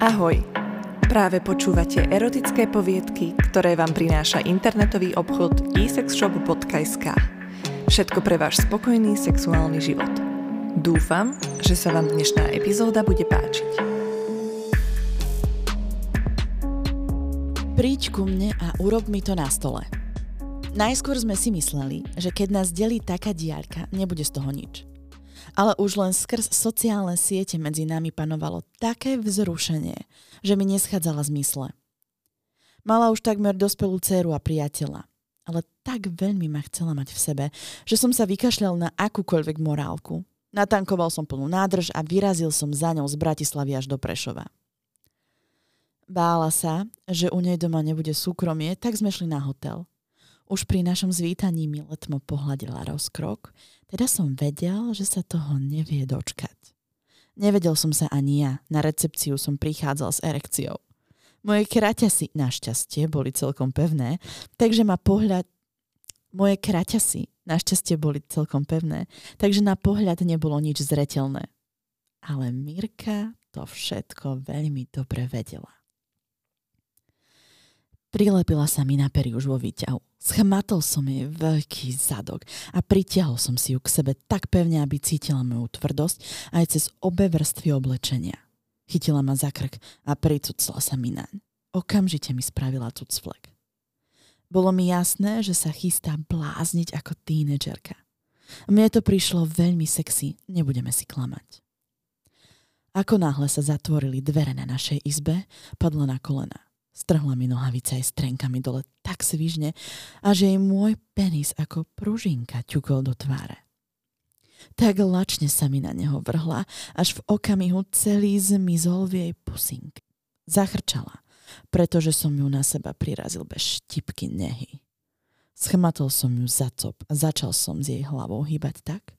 Ahoj! Práve počúvate erotické poviedky, ktoré vám prináša internetový obchod esexshop.sk. Všetko pre váš spokojný sexuálny život. Dúfam, že sa vám dnešná epizóda bude páčiť. Príď ku mne a urob mi to na stole. Najskôr sme si mysleli, že keď nás delí taká diaľka, nebude z toho nič ale už len skrz sociálne siete medzi nami panovalo také vzrušenie, že mi neschádzala zmysle. Mala už takmer dospelú dceru a priateľa, ale tak veľmi ma chcela mať v sebe, že som sa vykašľal na akúkoľvek morálku. Natankoval som plnú nádrž a vyrazil som za ňou z Bratislavy až do Prešova. Bála sa, že u nej doma nebude súkromie, tak sme šli na hotel. Už pri našom zvítaní mi letmo pohľadila rozkrok, teda som vedel, že sa toho nevie dočkať. Nevedel som sa ani ja, na recepciu som prichádzal s erekciou. Moje kraťasy, našťastie, boli celkom pevné, takže ma pohľad... Moje kraťasy, našťastie, boli celkom pevné, takže na pohľad nebolo nič zretelné. Ale Mirka to všetko veľmi dobre vedela. Prilepila sa mi na pery už vo výťahu. Schmatol som jej veľký zadok a pritiahol som si ju k sebe tak pevne, aby cítila moju tvrdosť aj cez obe vrstvy oblečenia. Chytila ma za krk a pricucla sa mi naň. Okamžite mi spravila tucflek. Bolo mi jasné, že sa chystá blázniť ako tínedžerka. Mne to prišlo veľmi sexy, nebudeme si klamať. Ako náhle sa zatvorili dvere na našej izbe, padla na kolena. Strhla mi nohavice aj s trenkami dole tak svižne a že jej môj penis ako pružinka ťukol do tváre. Tak lačne sa mi na neho vrhla, až v okamihu celý zmizol v jej pusink. Zachrčala, pretože som ju na seba prirazil bez štipky nehy. Schmatol som ju za cop a začal som s jej hlavou hýbať tak,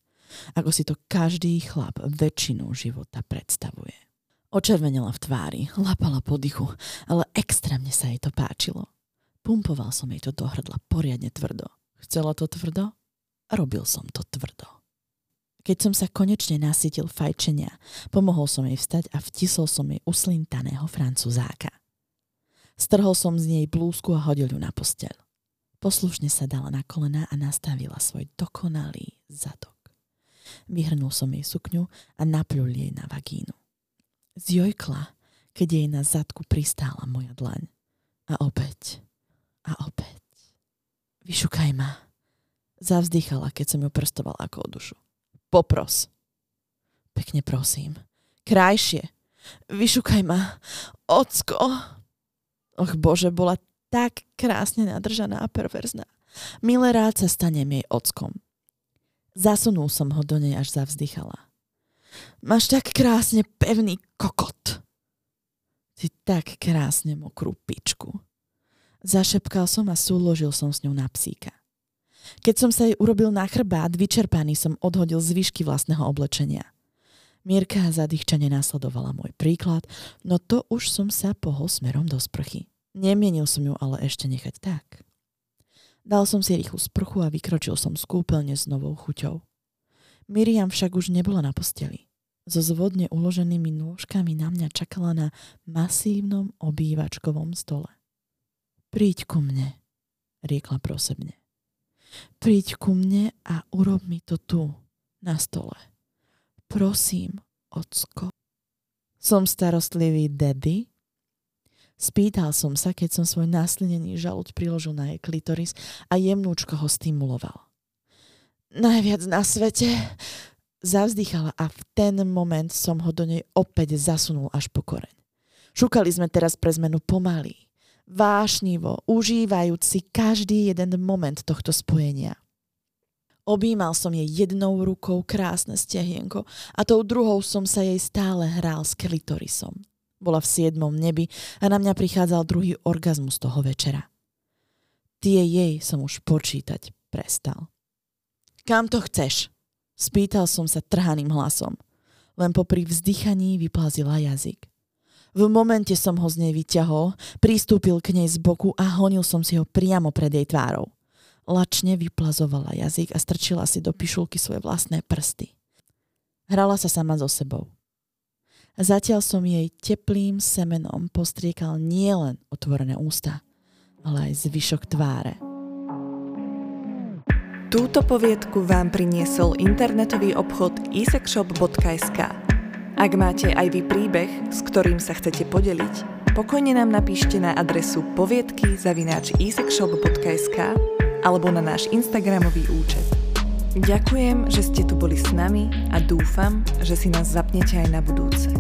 ako si to každý chlap väčšinu života predstavuje. Očervenela v tvári, lapala po dychu, ale extrémne sa jej to páčilo. Pumpoval som jej to do hrdla poriadne tvrdo. Chcela to tvrdo? Robil som to tvrdo. Keď som sa konečne nasytil fajčenia, pomohol som jej vstať a vtisol som jej uslintaného francúzáka. Strhol som z nej blúzku a hodil ju na posteľ. Poslušne sa dala na kolena a nastavila svoj dokonalý zadok. Vyhrnul som jej sukňu a napľul jej na vagínu. Zjojkla, keď jej na zadku pristála moja dlaň. A opäť. A opäť. Vyšukaj ma. Zavzdychala, keď som ju prstoval ako o dušu. Popros. Pekne prosím. Krajšie. Vyšukaj ma. Ocko. Och bože, bola tak krásne nadržaná a perverzná. Milé rád sa stanem jej ockom. Zasunul som ho do nej, až zavzdychala. Máš tak krásne pevný kokot. Ty tak krásne mokrú pičku. Zašepkal som a súložil som s ňou na psíka. Keď som sa jej urobil na chrbát, vyčerpaný som odhodil zvyšky vlastného oblečenia. Mírka zadýchčane následovala môj príklad, no to už som sa pohol smerom do sprchy. Nemienil som ju ale ešte nechať tak. Dal som si rýchlu sprchu a vykročil som z kúpeľne s novou chuťou. Miriam však už nebola na posteli. So zvodne uloženými nôžkami na mňa čakala na masívnom obývačkovom stole. Príď ku mne, riekla prosebne. Príď ku mne a urob mi to tu, na stole. Prosím, ocko. Som starostlivý daddy? Spýtal som sa, keď som svoj náslinený žalúd priložil na jej klitoris a jemnúčko ho stimuloval. Najviac na svete. Zavzdychala a v ten moment som ho do nej opäť zasunul až po koreň. Šukali sme teraz pre zmenu pomaly, vášnivo, užívajúc si každý jeden moment tohto spojenia. Obímal som jej jednou rukou krásne stehienko a tou druhou som sa jej stále hral s klitorisom. Bola v siedmom nebi a na mňa prichádzal druhý orgazmus toho večera. Tie jej som už počítať prestal. Kam to chceš? Spýtal som sa trhaným hlasom. Len popri vzdychaní vyplazila jazyk. V momente som ho z nej vyťahol, pristúpil k nej z boku a honil som si ho priamo pred jej tvárou. Lačne vyplazovala jazyk a strčila si do pišulky svoje vlastné prsty. Hrala sa sama so sebou. Zatiaľ som jej teplým semenom postriekal nielen otvorené ústa, ale aj zvyšok tváre. Túto poviedku vám priniesol internetový obchod isexshop.sk. Ak máte aj vy príbeh, s ktorým sa chcete podeliť, pokojne nám napíšte na adresu poviedky zavináč alebo na náš Instagramový účet. Ďakujem, že ste tu boli s nami a dúfam, že si nás zapnete aj na budúce.